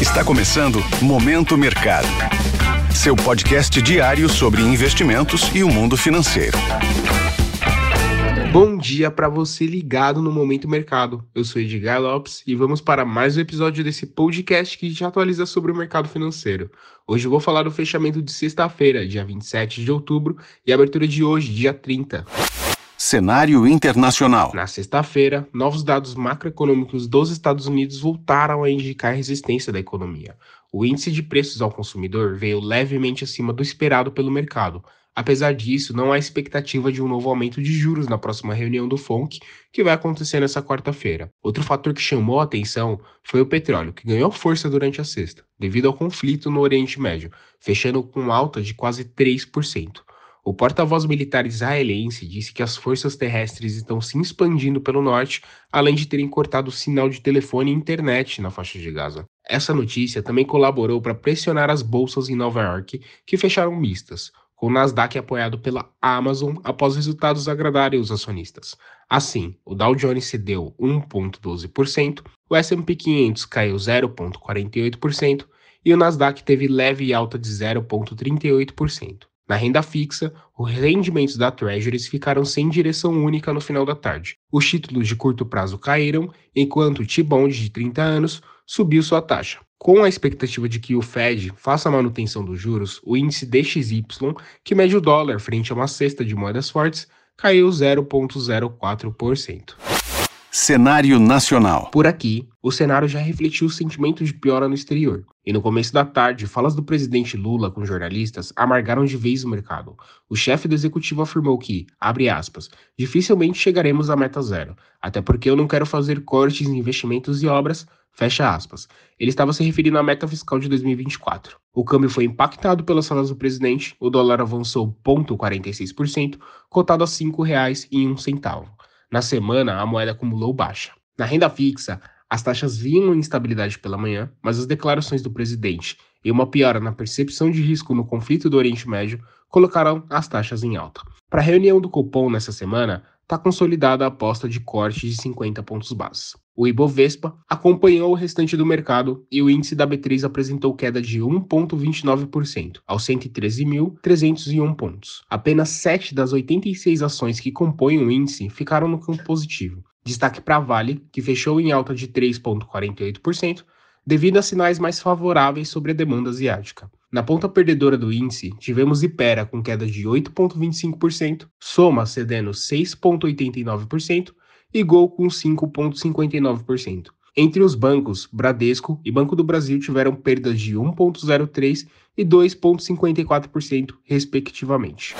Está começando Momento Mercado. Seu podcast diário sobre investimentos e o mundo financeiro. Bom dia para você ligado no Momento Mercado. Eu sou Edgar Lopes e vamos para mais um episódio desse podcast que te atualiza sobre o mercado financeiro. Hoje eu vou falar do fechamento de sexta-feira, dia 27 de outubro, e abertura de hoje, dia 30. Cenário internacional. Na sexta-feira, novos dados macroeconômicos dos Estados Unidos voltaram a indicar a resistência da economia. O índice de preços ao consumidor veio levemente acima do esperado pelo mercado. Apesar disso, não há expectativa de um novo aumento de juros na próxima reunião do FONC, que vai acontecer nessa quarta-feira. Outro fator que chamou a atenção foi o petróleo, que ganhou força durante a sexta, devido ao conflito no Oriente Médio, fechando com alta de quase 3%. O porta-voz militar israelense disse que as forças terrestres estão se expandindo pelo norte, além de terem cortado o sinal de telefone e internet na faixa de Gaza. Essa notícia também colaborou para pressionar as bolsas em Nova York, que fecharam mistas, com o Nasdaq apoiado pela Amazon após resultados agradarem os acionistas. Assim, o Dow Jones cedeu 1,12%, o S&P 500 caiu 0,48% e o Nasdaq teve leve alta de 0,38%. Na renda fixa, os rendimentos da Treasuries ficaram sem direção única no final da tarde. Os títulos de curto prazo caíram, enquanto o T-Bond de 30 anos subiu sua taxa. Com a expectativa de que o Fed faça a manutenção dos juros, o índice DXY, que mede o dólar frente a uma cesta de moedas fortes, caiu 0,04%. Cenário nacional. Por aqui, o cenário já refletiu o sentimento de piora no exterior. E no começo da tarde, falas do presidente Lula com jornalistas amargaram de vez o mercado. O chefe do executivo afirmou que, abre aspas, dificilmente chegaremos à meta zero, até porque eu não quero fazer cortes em investimentos e obras, fecha aspas. Ele estava se referindo à meta fiscal de 2024. O câmbio foi impactado pelas falas do presidente, o dólar avançou 0,46%, cotado a R$ 5,01. Na semana, a moeda acumulou baixa. Na renda fixa, as taxas vinham em instabilidade pela manhã, mas as declarações do presidente e uma piora na percepção de risco no conflito do Oriente Médio colocaram as taxas em alta. Para a reunião do Copom nessa semana, está consolidada a aposta de corte de 50 pontos base. O Ibovespa acompanhou o restante do mercado e o índice da B3 apresentou queda de 1,29%, aos 113.301 pontos. Apenas 7 das 86 ações que compõem o índice ficaram no campo positivo. Destaque para a Vale, que fechou em alta de 3,48%, devido a sinais mais favoráveis sobre a demanda asiática. Na ponta perdedora do índice, tivemos Ipera com queda de 8,25%, Soma cedendo 6,89% e Gol com 5,59%. Entre os bancos, Bradesco e Banco do Brasil tiveram perdas de 1,03% e 2,54%, respectivamente.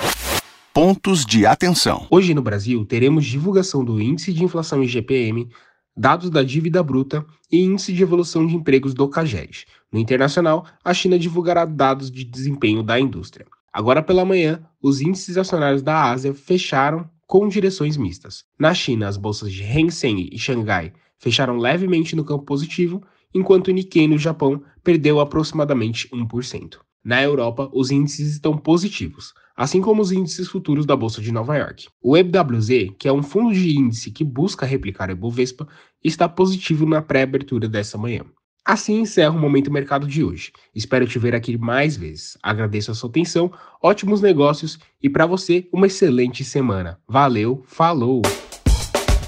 Pontos de atenção. Hoje no Brasil, teremos divulgação do Índice de Inflação IGPM, dados da dívida bruta e índice de evolução de empregos do CAGED. No internacional, a China divulgará dados de desempenho da indústria. Agora pela manhã, os índices acionários da Ásia fecharam com direções mistas. Na China, as bolsas de Hang Seng e Xangai fecharam levemente no campo positivo, enquanto o Nikkei no Japão perdeu aproximadamente 1%. Na Europa, os índices estão positivos, assim como os índices futuros da Bolsa de Nova York. O EBWZ, que é um fundo de índice que busca replicar a Ibovespa, está positivo na pré-abertura dessa manhã. Assim encerra o Momento Mercado de hoje. Espero te ver aqui mais vezes. Agradeço a sua atenção, ótimos negócios e para você uma excelente semana. Valeu, falou!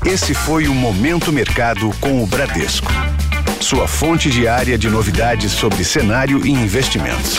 Esse foi o Momento Mercado com o Bradesco. Sua fonte diária de novidades sobre cenário e investimentos.